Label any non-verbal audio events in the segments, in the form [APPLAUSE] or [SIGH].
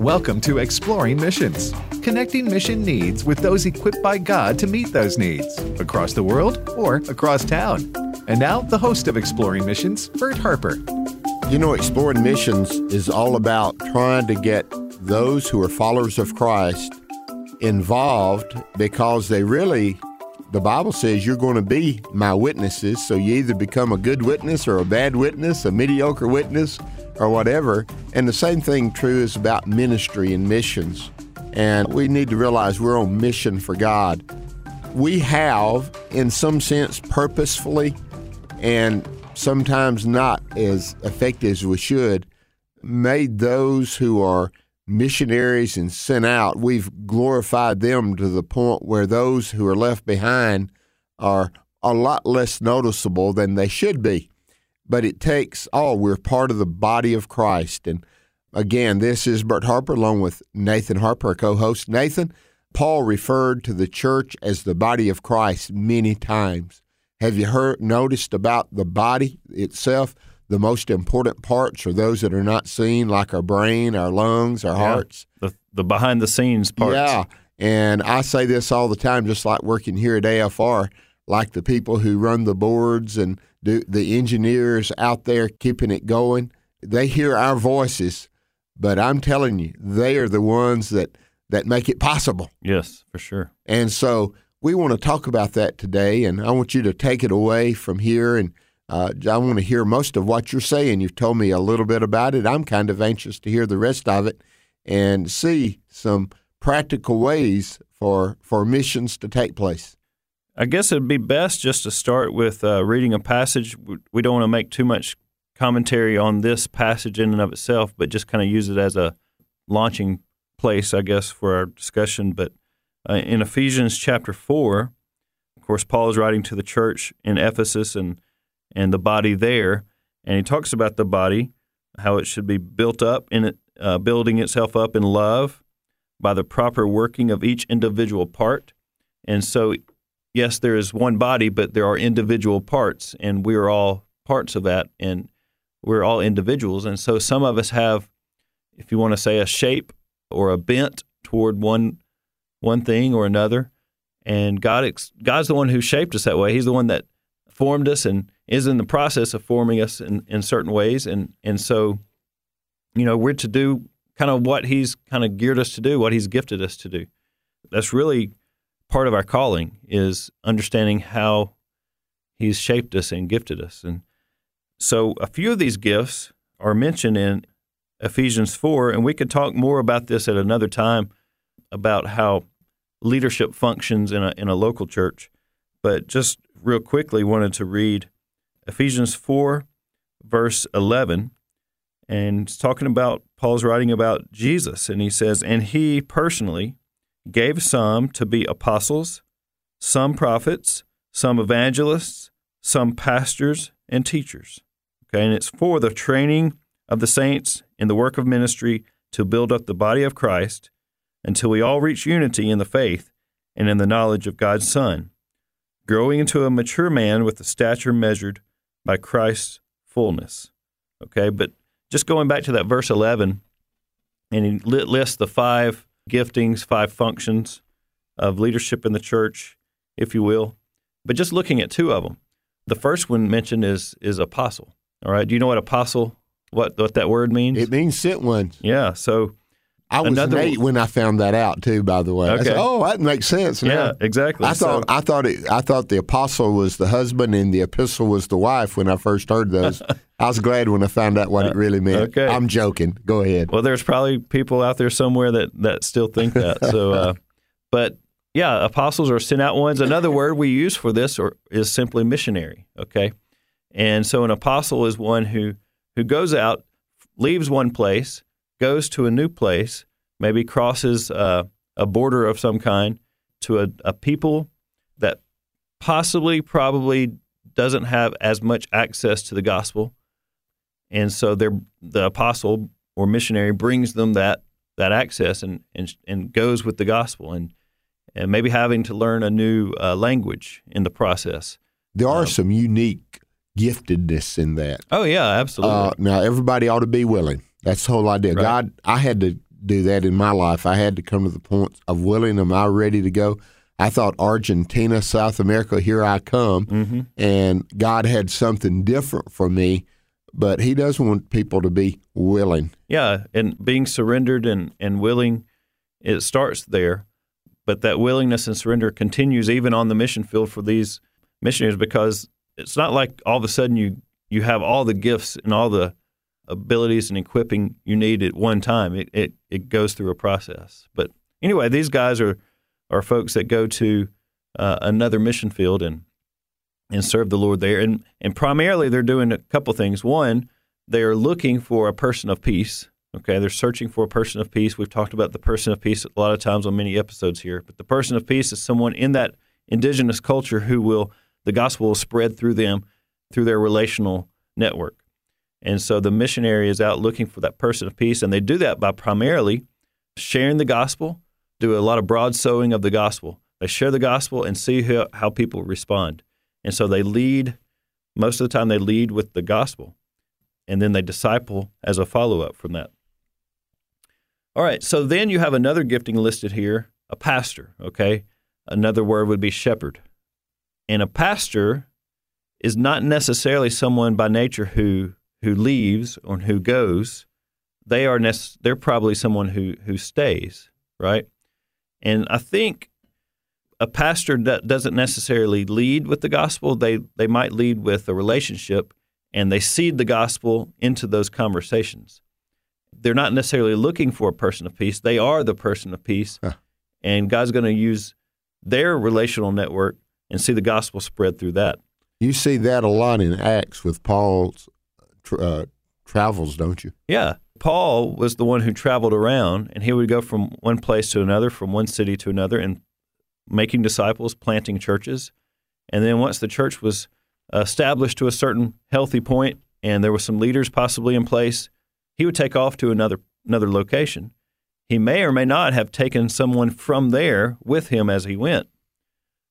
Welcome to Exploring Missions, connecting mission needs with those equipped by God to meet those needs across the world or across town. And now, the host of Exploring Missions, Bert Harper. You know, Exploring Missions is all about trying to get those who are followers of Christ involved because they really, the Bible says you're going to be my witnesses. So you either become a good witness or a bad witness, a mediocre witness or whatever. And the same thing true is about ministry and missions. And we need to realize we're on mission for God. We have, in some sense, purposefully and sometimes not as effective as we should, made those who are missionaries and sent out, we've glorified them to the point where those who are left behind are a lot less noticeable than they should be but it takes all. Oh, we're part of the body of Christ. And again, this is Bert Harper along with Nathan Harper, co host. Nathan, Paul referred to the church as the body of Christ many times. Have you heard noticed about the body itself? The most important parts are those that are not seen, like our brain, our lungs, our yeah, hearts. The, the behind the scenes parts. Yeah. And I say this all the time, just like working here at AFR, like the people who run the boards and do the engineers out there keeping it going. They hear our voices, but I'm telling you, they are the ones that that make it possible. Yes, for sure. And so we want to talk about that today, and I want you to take it away from here. And uh, I want to hear most of what you're saying. You've told me a little bit about it. I'm kind of anxious to hear the rest of it and see some practical ways for for missions to take place. I guess it'd be best just to start with uh, reading a passage. We don't want to make too much commentary on this passage in and of itself, but just kind of use it as a launching place, I guess, for our discussion. But uh, in Ephesians chapter 4, of course, Paul is writing to the church in Ephesus and, and the body there. And he talks about the body, how it should be built up in it, uh, building itself up in love by the proper working of each individual part. And so yes, there is one body, but there are individual parts, and we are all parts of that, and we're all individuals. And so some of us have, if you want to say, a shape or a bent toward one one thing or another. And God, God's the one who shaped us that way. He's the one that formed us and is in the process of forming us in, in certain ways. And and so, you know, we're to do kind of what He's kind of geared us to do, what He's gifted us to do. That's really part of our calling is understanding how He's shaped us and gifted us. And so a few of these gifts are mentioned in Ephesians 4, and we could talk more about this at another time about how leadership functions in a, in a local church. But just real quickly, wanted to read Ephesians 4, verse 11. And it's talking about, Paul's writing about Jesus, and he says, And he personally gave some to be apostles, some prophets, some evangelists, some pastors and teachers. Okay, and it's for the training of the saints in the work of ministry to build up the body of Christ until we all reach unity in the faith and in the knowledge of God's Son, growing into a mature man with the stature measured by Christ's fullness. Okay, but just going back to that verse 11, and he lists the five giftings, five functions of leadership in the church, if you will. But just looking at two of them, the first one mentioned is is apostle. All right, do you know what apostle? What what that word means? It means sent one. Yeah. So I was Another, eight when I found that out too. By the way, okay. Said, oh, that makes sense. Now. Yeah, exactly. I thought so, I thought it, I thought the apostle was the husband and the epistle was the wife when I first heard those. [LAUGHS] I was glad when I found out what it really meant. Okay. I'm joking. Go ahead. Well, there's probably people out there somewhere that that still think that. So, uh, [LAUGHS] but yeah, apostles are sent out ones. Another word we use for this or, is simply missionary. Okay, and so an apostle is one who who goes out, leaves one place, goes to a new place maybe crosses uh, a border of some kind to a, a people that possibly, probably doesn't have as much access to the gospel, and so they're, the apostle or missionary brings them that that access and and, and goes with the gospel and and maybe having to learn a new uh, language in the process. There are Um, some unique giftedness in that. Oh yeah, absolutely. Uh, now everybody ought to be willing. That's the whole idea. Right. God, I had to do that in my life. I had to come to the point of willing. Am I ready to go? I thought Argentina, South America, here I come, hmm and God had something different for me. But He does want people to be willing. Yeah, and being surrendered and, and willing, it starts there. But that willingness and surrender continues even on the mission field for these missionaries because it's not like all of a sudden you, you have all the gifts and all the abilities and equipping you need at one time. It, it, it goes through a process. But anyway, these guys are, are folks that go to uh, another mission field and and serve the Lord there. And and primarily they're doing a couple things. One, they are looking for a person of peace. Okay, they're searching for a person of peace. We've talked about the person of peace a lot of times on many episodes here. But the person of peace is someone in that indigenous culture who will the gospel will spread through them through their relational network. And so the missionary is out looking for that person of peace, and they do that by primarily sharing the gospel, do a lot of broad sowing of the gospel. They share the gospel and see how, how people respond. And so they lead, most of the time, they lead with the gospel, and then they disciple as a follow up from that. All right, so then you have another gifting listed here a pastor, okay? Another word would be shepherd. And a pastor is not necessarily someone by nature who who leaves or who goes. They are nec- they're probably someone who who stays, right? And I think a pastor that doesn't necessarily lead with the gospel. They they might lead with a relationship, and they seed the gospel into those conversations. They're not necessarily looking for a person of peace. They are the person of peace, Huh. and God's going to use their relational network and see the gospel spread through that. You see that a lot in Acts with Paul's tr- uh, travels, don't you? Yeah. Paul was the one who traveled around, and he would go from one place to another, from one city to another, and making disciples, planting churches. And then once the church was established to a certain healthy point, and there were some leaders possibly in place, he would take off to another another location. He may or may not have taken someone from there with him as he went.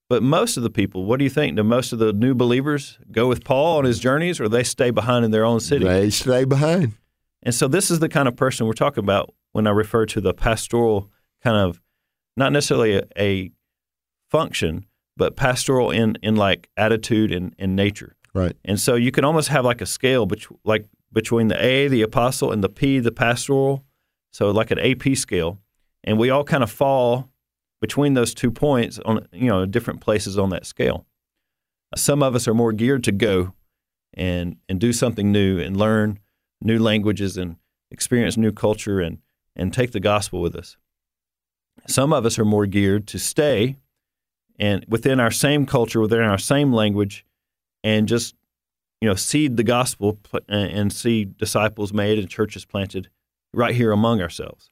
But most of the people, what do you think? Do most of the new believers go with Paul on his journeys, or they stay behind in their own city? They stay behind. And so this is the kind of person we're talking about when I refer to the pastoral kind of not necessarily a, a function, but pastoral in, in like attitude and, and nature. Right. And so you can almost have like a scale bet- like between the A, the apostle, and the P, the pastoral. So like an AP scale. And we all kind of fall between those two points on you know different places on that scale. Some of us are more geared to go and and do something new and learn new languages and experience new culture and and take the gospel with us. Some of us are more geared to stay and within our same culture, within our same language, and just you know seed the gospel and see disciples made and churches planted right here among ourselves.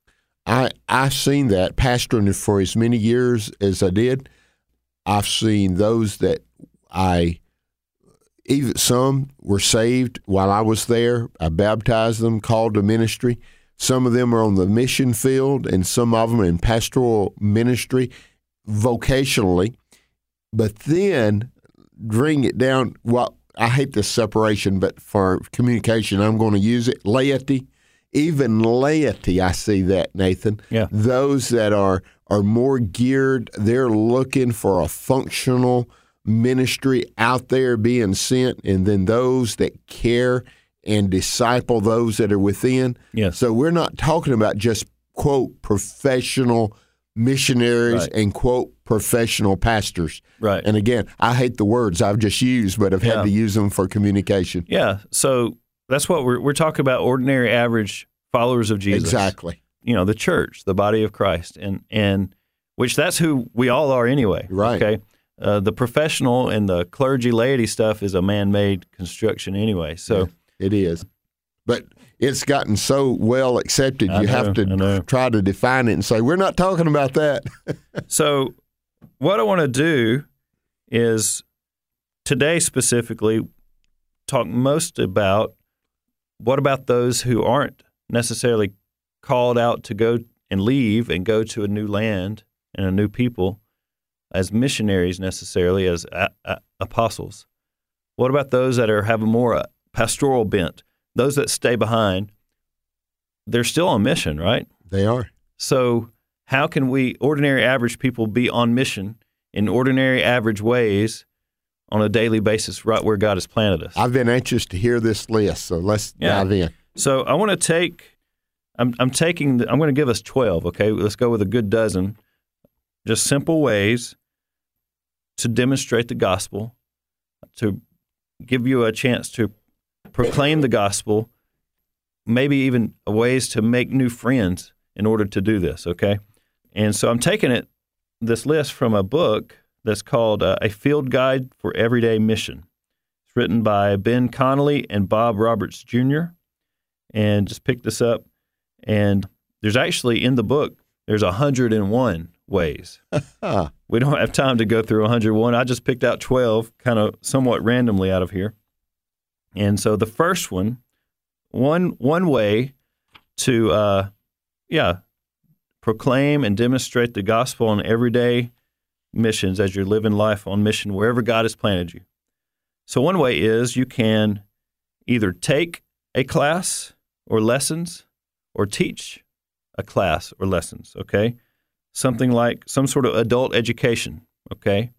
I've seen that pastoring for as many years as I did. I've seen those that I even some were saved while I was there. I baptized them, called to ministry. Some of them are on the mission field, and some of them in pastoral ministry, vocationally. But then bring it down. Well, I hate this separation, but for communication, I'm going to use it. Laity, even laity, I see that Nathan. Yeah. Those that are are more geared, they're looking for a functional ministry out there being sent, and then those that care and disciple those that are within. Yes. So we're not talking about just quote professional missionaries Right. and quote professional pastors. Right. And again, I hate the words I've just used, but I've Yeah. had to use them for communication. Yeah. So that's what we're we're talking about ordinary average followers of Jesus. Exactly. You know, the church, the body of Christ and and which that's who we all are anyway. Right. Okay. Uh, the professional and the clergy laity stuff is a man-made construction anyway. So It is. But it's gotten so well accepted, I you know, have to try to define it and say, we're not talking about that. [LAUGHS] So, what I want to do is today specifically, talk most about what about those who aren't necessarily called out to go and leave and go to a new land and a new people as missionaries necessarily as a- a- apostles. What about those that are have a more uh, pastoral bent? Those that stay behind, they're still on mission, right? They are. So, how can we, ordinary average people, be on mission in ordinary average ways on a daily basis, right where God has planted us? I've been anxious to hear this list, so let's Yeah. dive in. So, I want to take, I'm, I'm taking, the, I'm going to give us 12, okay? Let's go with a good dozen, just simple ways to demonstrate the gospel, to give you a chance to proclaim the gospel, maybe even ways to make new friends in order to do this, okay? And so I'm taking it this list from a book that's called uh, A Field Guide for Everyday Mission. It's written by Ben Connelly and Bob Roberts Jr. And just picked this up and there's actually in the book there's 101 ways. [LAUGHS] We don't have time to go through 101. I just picked out 12 kind of somewhat randomly out of here. And so the first one, one one way to uh yeah, proclaim and demonstrate the gospel on everyday missions as you're living life on mission wherever God has planted you. So one way is you can either take a class or lessons or teach a class or lessons, okay? Something like some sort of adult education, okay?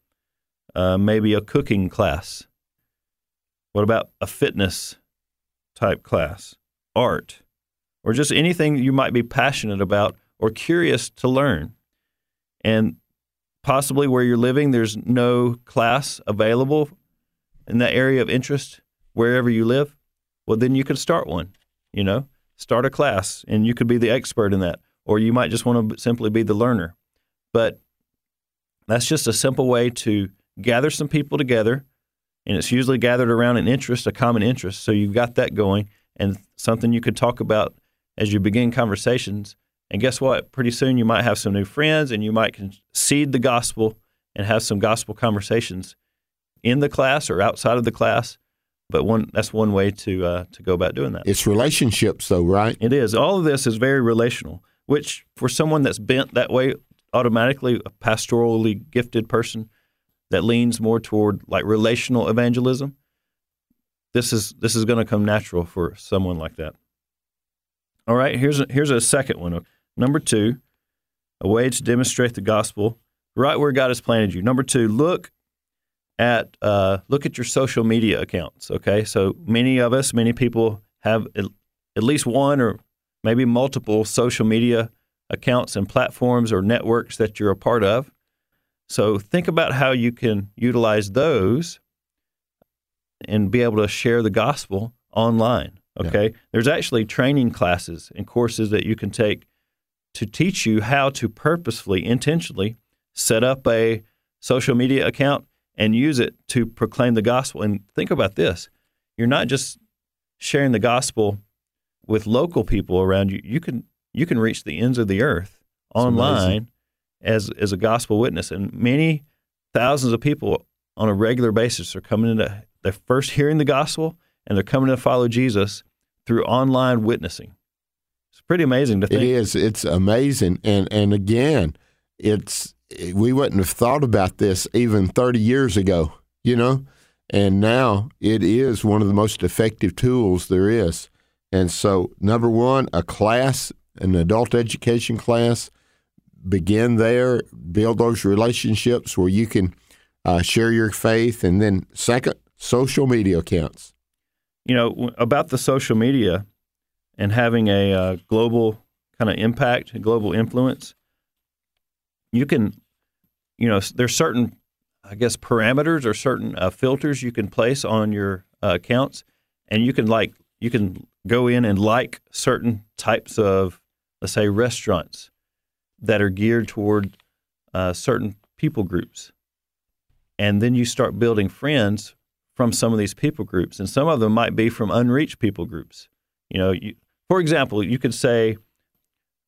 Uh, maybe a cooking class. What about a fitness type class, art, or just anything you might be passionate about or curious to learn? And possibly where you're living, there's no class available in that area of interest wherever you live. Well, then you could start one, you know, start a class and you could be the expert in that. Or you might just want to simply be the learner. But that's just a simple way to gather some people together. And it's usually gathered around an interest, a common interest. So you've got that going and something you could talk about as you begin conversations. And guess what? Pretty soon you might have some new friends and you might seed the gospel and have some gospel conversations in the class or outside of the class. But one that's one way to uh, to go about doing that. It's relationships, though, right? It is. All of this is very relational, which for someone that's bent that way, automatically a pastorally gifted person that leans more toward like relational evangelism, this is this is going to come natural for someone like that. All right, here's a, here's a second one. Number two, a way to demonstrate the gospel right where God has planted you. Number two, look at uh, look at your social media accounts. Okay, so many of us, many people have at, least one or maybe multiple social media accounts and platforms or networks that you're a part of. So think about how you can utilize those and be able to share the gospel online. Okay, yeah. there's actually training classes and courses that you can take to teach you how to purposefully, intentionally set up a social media account and use it to proclaim the gospel. And think about this you're not just sharing the gospel with local people around you, you can, you can reach the ends of the earth online amazing. as, as a gospel witness. And many thousands of people on a regular basis are coming into, they're first hearing the gospel and they're coming to follow Jesus through online witnessing. Pretty amazing to think. It is. It's amazing. And, and again, it's we wouldn't have thought about this even 30 years ago, you know? And now it is one of the most effective tools there is. And so, number one, a class, an adult education class, begin there, build those relationships where you can uh, share your faith. And then, second, social media accounts. You know, about the social media and having a uh, global kind of impact, global influence, you can you know, there's certain, I guess, parameters or certain uh, filters you can place on your uh, accounts, and you can like you can go in and like certain types of, let's say, restaurants that are geared toward uh, certain people groups, and then you start building friends from some of these people groups, and some of them might be from unreached people groups. You know, you, for example, you could say,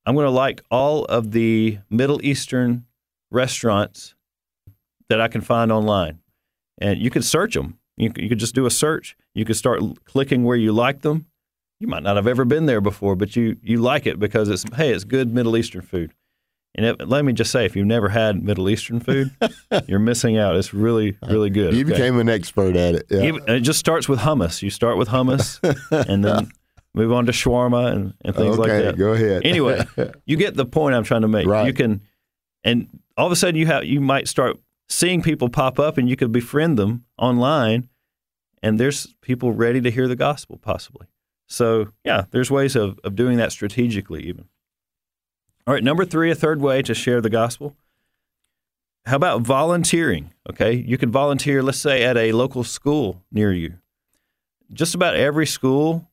I'm going to like all of the Middle Eastern restaurants that I can find online. and you could search them. You, you could just do a search. You could start clicking where you like them. You might not have ever been there before, but you you like it because it's hey, it's good Middle Eastern food. And it, let me just say, if you've never had Middle Eastern food, [LAUGHS] you're missing out. It's really, really good. You okay? became an expert at it. Yeah. it just starts with hummus. You start with hummus, [LAUGHS] and then move on to shawarma and, and things okay, like that. Go ahead. anyway, [LAUGHS] you get the point I'm trying to make. Right. You can, and all of a sudden you have you might start seeing people pop up, and you could befriend them online, and there's people ready to hear the gospel possibly. So yeah, there's ways of, of doing that strategically even. All right, number three, a third way to share the gospel. How about volunteering? Okay, you could volunteer, let's say, at a local school near you. Just about every school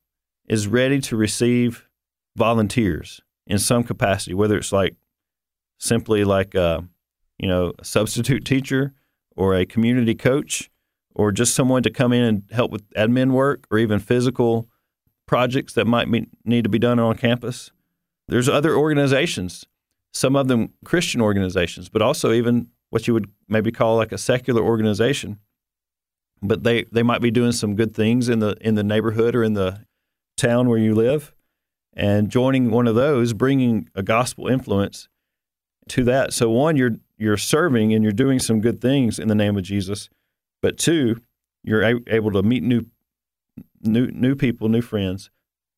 is ready to receive volunteers in some capacity, whether it's like simply like a, you know a substitute teacher or a community coach or just someone to come in and help with admin work or even physical projects that might be, need to be done on campus. There's other organizations, some of them Christian organizations, but also even what you would maybe call like a secular organization. But they, they might be doing some good things in the in the neighborhood or in the town where you live, and joining one of those, bringing a gospel influence to that. So one, you're you're serving and you're doing some good things in the name of Jesus, but two, you're a- able to meet new new new people, new friends,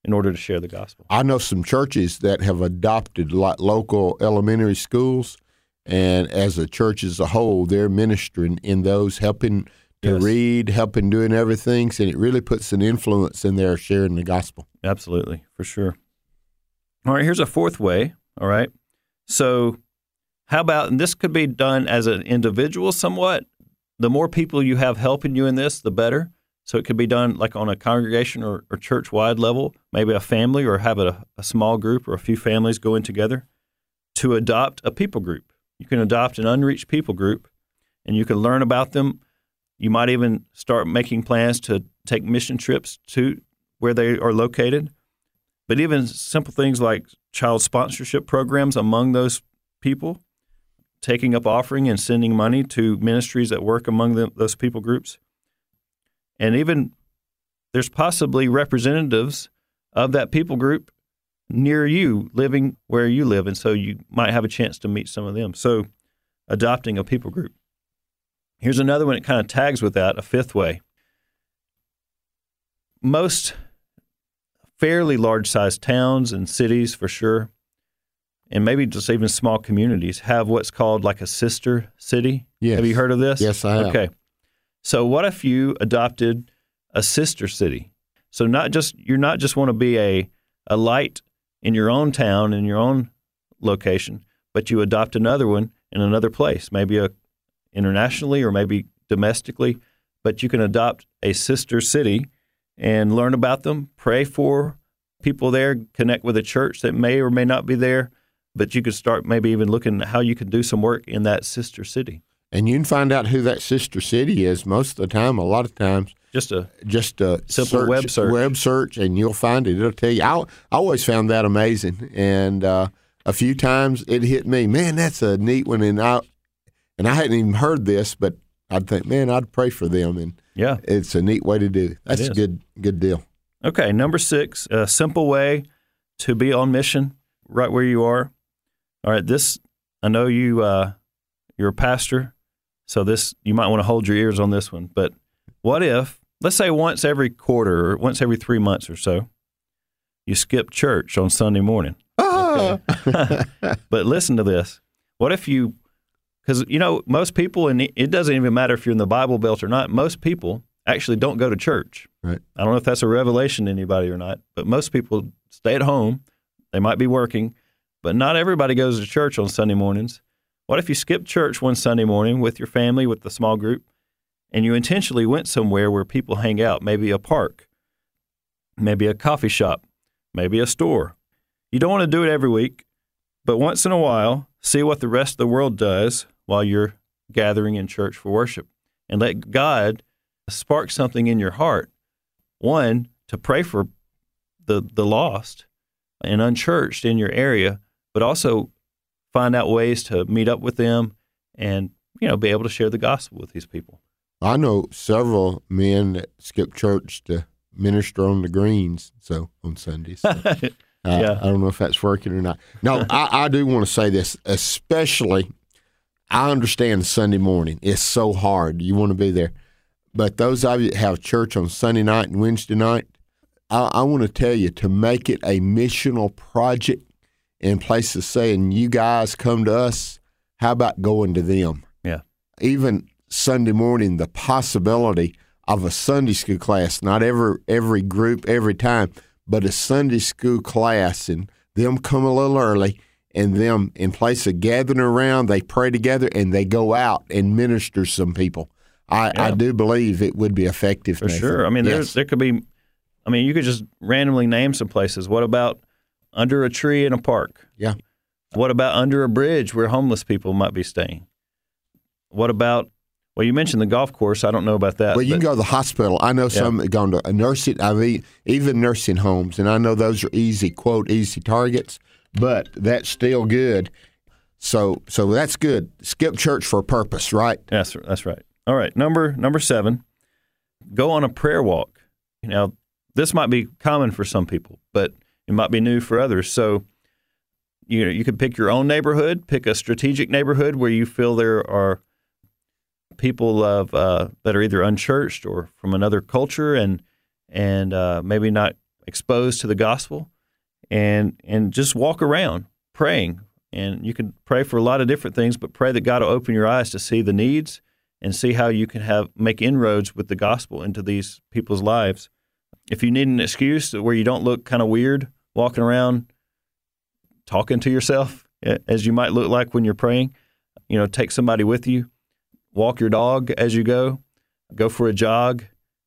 in order to share the gospel. I know some churches that have adopted like local elementary schools, and as a church as a whole, they're ministering in those, helping to yes. read, helping doing everything, and it really puts an influence in there sharing the gospel. Absolutely, for sure. All right, here's a fourth way. All right, so how about and this could be done as an individual somewhat. The more people you have helping you in this, the better. So it could be done like on a congregation or, or church wide level, maybe a family or have a, a small group or a few families go in together to adopt a people group. You can adopt an unreached people group and you can learn about them. You might even start making plans to take mission trips to where they are located. But even simple things like child sponsorship programs among those people, taking up offering and sending money to ministries that work among the, those people groups. And even there's possibly representatives of that people group near you living where you live and so you might have a chance to meet some of them. So adopting a people group here's another one that kind of tags with that a fifth way. Most fairly large sized towns and cities for sure and maybe just even small communities have what's called like a sister city. Yes. have you heard of this? Yes i have. Okay. So what if you adopted a sister city? So not just you're not just want to be a a light in your own town in your own location, but you adopt another one in another place, maybe a internationally or maybe domestically, but you can adopt a sister city and learn about them, pray for people there, connect with a church that may or may not be there, but you could start maybe even looking at how you can do some work in that sister city and you can find out who that sister city is most of the time. A lot of times, just a just a simple search, web search, web search, and you'll find it. It'll tell you. I, I always found that amazing, and uh, a few times it hit me. Man, that's a neat one, and I and I hadn't even heard this, but I'd think, man, I'd pray for them, and yeah, it's a neat way to do. That's a good good deal. Okay, number six, a simple way to be on mission right where you are. All right, this I know you. Uh, you're a pastor so this you might want to hold your ears on this one. But what if, let's say once every quarter or once every three months or so, you skip church on Sunday morning? Okay. [LAUGHS] but listen to this. What if you, because you know most people, and it doesn't even matter if you're in the Bible Belt or not. Most people actually don't go to church. Right. I don't know if that's a revelation to anybody or not, but most people stay at home. They might be working, but not everybody goes to church on Sunday mornings. What if you skipped church one Sunday morning with your family, with the small group, and you intentionally went somewhere where people hang out, maybe a park, maybe a coffee shop, maybe a store? You don't want to do it every week, but once in a while, see what the rest of the world does while you're gathering in church for worship and let God spark something in your heart. One, to pray for the, the lost and unchurched in your area, but also find out ways to meet up with them and you know be able to share the gospel with these people. I know several men that skip church to minister on the greens, so on Sundays. So, uh, [LAUGHS] Yeah. I don't know if that's working or not. No, [LAUGHS] I, I do want to say this, especially. I understand Sunday morning; it's so hard. You want to be there, but those of you that have church on Sunday night and Wednesday night, I, I want to tell you to make it a missional project in places saying, "You guys come to us." How about going to them? Yeah. even Sunday morning, the possibility of a Sunday school class, not every every group every time, but a Sunday school class, and them come a little early, and them in place of gathering around, they pray together and they go out and minister some people. I, I do believe it would be effective For Nathan. sure. I mean, Yes. there's there could be. I mean, you could just randomly name some places. What about under a tree in a park? Yeah. What about under a bridge where homeless people might be staying? What about? Well, you mentioned the golf course. I don't know about that. Well, you can go to the hospital. I know some have gone to a nursing, I mean, even nursing homes, and I know those are easy, quote, easy targets, but that's still good. So, so that's good. Skip church for a purpose, right? That's that's right. All right, number number seven. Go on a prayer walk. Now, this might be common for some people, but it might be new for others. So, you know, you could pick your own neighborhood, pick a strategic neighborhood where you feel there are people of uh, that are either unchurched or from another culture and and uh, maybe not exposed to the gospel, and and just walk around praying. And you can pray for a lot of different things, but pray that God will open your eyes to see the needs and see how you can have make inroads with the gospel into these people's lives. If you need an excuse where you don't look kind of weird walking around talking to yourself as you might look like when you're praying, you know, take somebody with you, walk your dog as you go, go for a jog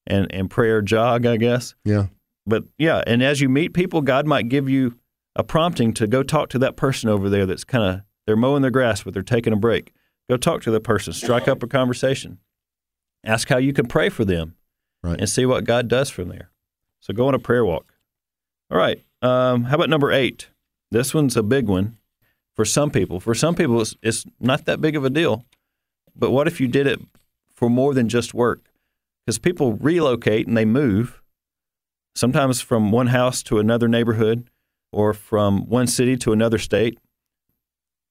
and and prayer jog, I guess. Yeah. But yeah, and as you meet people, God might give you a prompting to go talk to that person over there that's kind of they're mowing their grass but they're taking a break. Go talk to the person, strike up a conversation. Ask how you can pray for them Right. and see what God does from there. So go on a prayer walk. All right. Um, how about number eight? This one's a big one for some people. For some people, it's, it's not that big of a deal. But what if you did it for more than just work? Because people relocate and they move, sometimes from one house to another neighborhood or from one city to another state.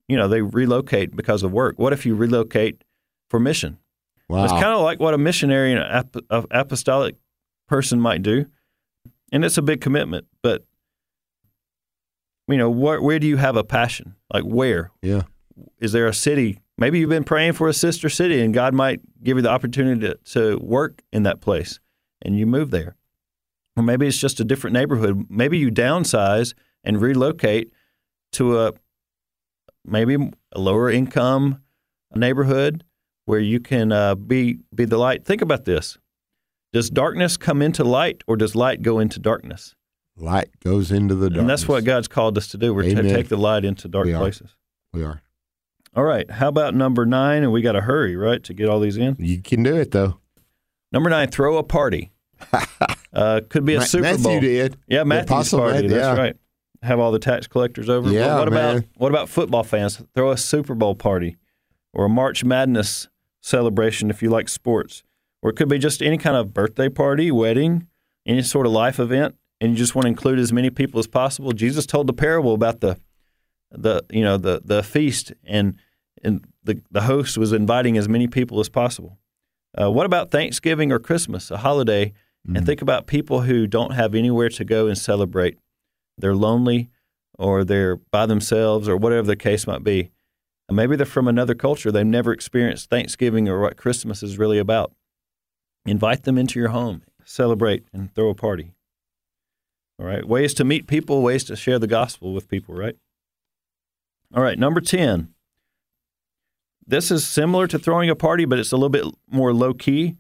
You know, they relocate because of work. What if you relocate for mission? Wow. It's kind of like what a missionary and ap- uh, apostolic person might do, and it's a big commitment. But you know, where, where do you have a passion? Like where yeah. is there a city? Maybe you've been praying for a sister city, and God might give you the opportunity to, to work in that place, and you move there. Or maybe it's just a different neighborhood. Maybe you downsize and relocate to a maybe a lower income neighborhood where you can uh, be be the light. Think about this: Does darkness come into light, or does light go into darkness? Light goes into the darkness. And that's what God's called us to do. We're to take the light into dark We places. we are. All right. How about number nine? And we got to hurry, right, to get all these in. You can do it though. Number nine, throw a party. [LAUGHS] uh, could be a Ma- Super Matthew Bowl. did. Yeah, Matthew's party. Matthew, That's yeah. right. Have all the tax collectors over. Yeah, Well, what about man. what about football fans? Throw a Super Bowl party or a March Madness celebration if you like sports, or it could be just any kind of birthday party, wedding, any sort of life event, and you just want to include as many people as possible. Jesus told the parable about the the you know the the feast and and the the host was inviting as many people as possible. Uh, what about Thanksgiving or Christmas, a holiday? And mm. think about people who don't have anywhere to go and celebrate. They're lonely or they're by themselves or whatever the case might be. And maybe they're from another culture. They've never experienced Thanksgiving or what Christmas is really about. Invite them into your home, celebrate, and throw a party. All right. Ways to meet people, ways to share the gospel with people, right? All right. Number 10. This is similar to throwing a party, but it's a little bit more low key.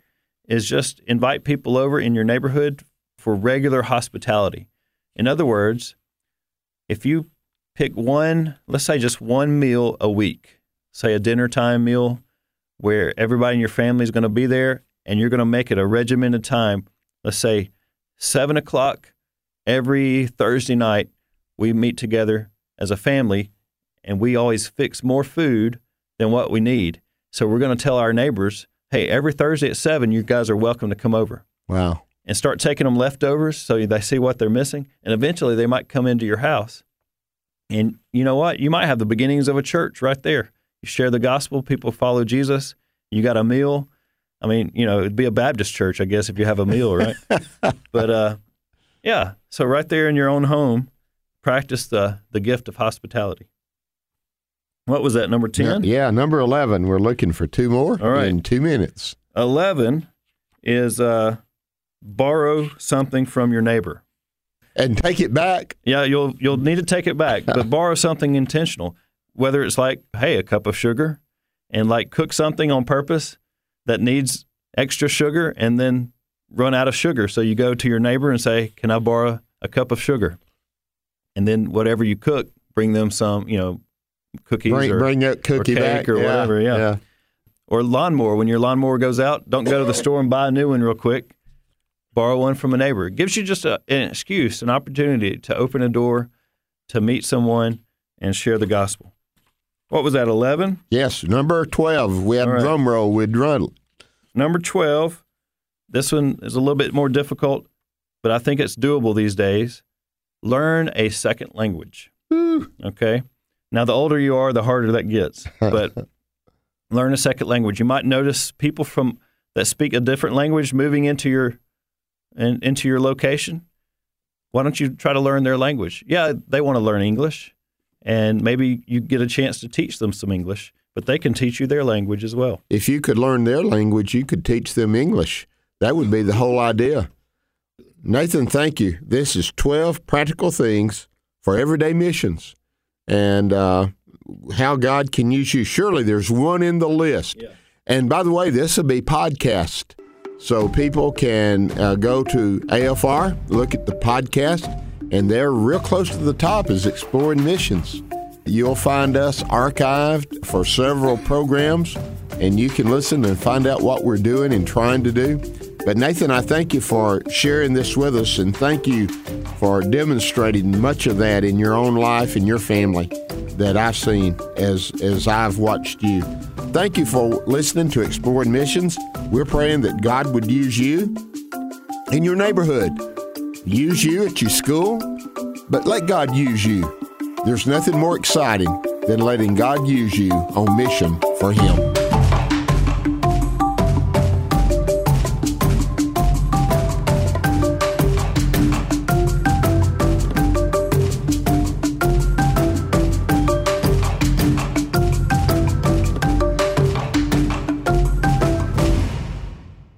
Is just invite people over in your neighborhood for regular hospitality. In other words, if you pick one, let's say just one meal a week, say a dinner time meal where everybody in your family is going to be there and you're going to make it a regimented time, let's say seven o'clock every Thursday night, we meet together as a family and we always fix more food than what we need. So we're going to tell our neighbors hey, every Thursday at seven, you guys are welcome to come over Wow. and start taking them leftovers so they see what they're missing. And eventually they might come into your house. And you know what? You might have the beginnings of a church right there. You share the gospel, people follow Jesus, you got a meal. I mean, you know, it'd be a Baptist church, I guess, if you have a meal, right? [LAUGHS] but uh, yeah, so right there in your own home, practice the, the gift of hospitality. What was that, number 10? Yeah, number 11. We're looking for two more All right. in two minutes. 11 is uh, borrow something from your neighbor. And take it back. Yeah, you'll you'll need to take it back, but [LAUGHS] borrow something intentional. Whether it's like, hey, a cup of sugar, and like cook something on purpose that needs extra sugar, and then run out of sugar. So you go to your neighbor and say, "Can I borrow a cup of sugar?" And then whatever you cook, bring them some, you know, cookies Bring, or, bring that cookie or cake back. or Yeah, whatever. Yeah. Or lawnmower. When your lawnmower goes out, don't go to the store and buy a new one real quick. Borrow one from a neighbor. It gives you just a, an excuse, an opportunity to open a door, to meet someone, and share the gospel. What was that? Eleven. Yes, number 12. We had All right. drum roll with drum. Number 12, this one is a little bit more difficult, but I think it's doable these days. Learn a second language. Okay. Now, the older you are, the harder that gets, [LAUGHS] but learn a second language. You might notice people from that speak a different language moving into your in, into your location. Why don't you try to learn their language? Yeah, they want to learn English, and maybe you get a chance to teach them some English, but they can teach you their language as well. If you could learn their language, you could teach them English. That would be the whole idea. Nathan, thank you. This is 12 practical things for everyday missions and uh, how God can use you. Surely there's one in the list. And by the way, this will be podcast. So people can uh, go to AFR, look at the podcast, and there, real close to the top, is Exploring Missions. You'll find us archived for several programs, and you can listen and find out what we're doing and trying to do. But Nathan, I thank you for sharing this with us, and thank you for demonstrating much of that in your own life and your family that I've seen as as I've watched you. Thank you for listening to Exploring Missions. We're praying that God would use you in your neighborhood, use you at your school, but let God use you. There's nothing more exciting than letting God use you on mission for Him.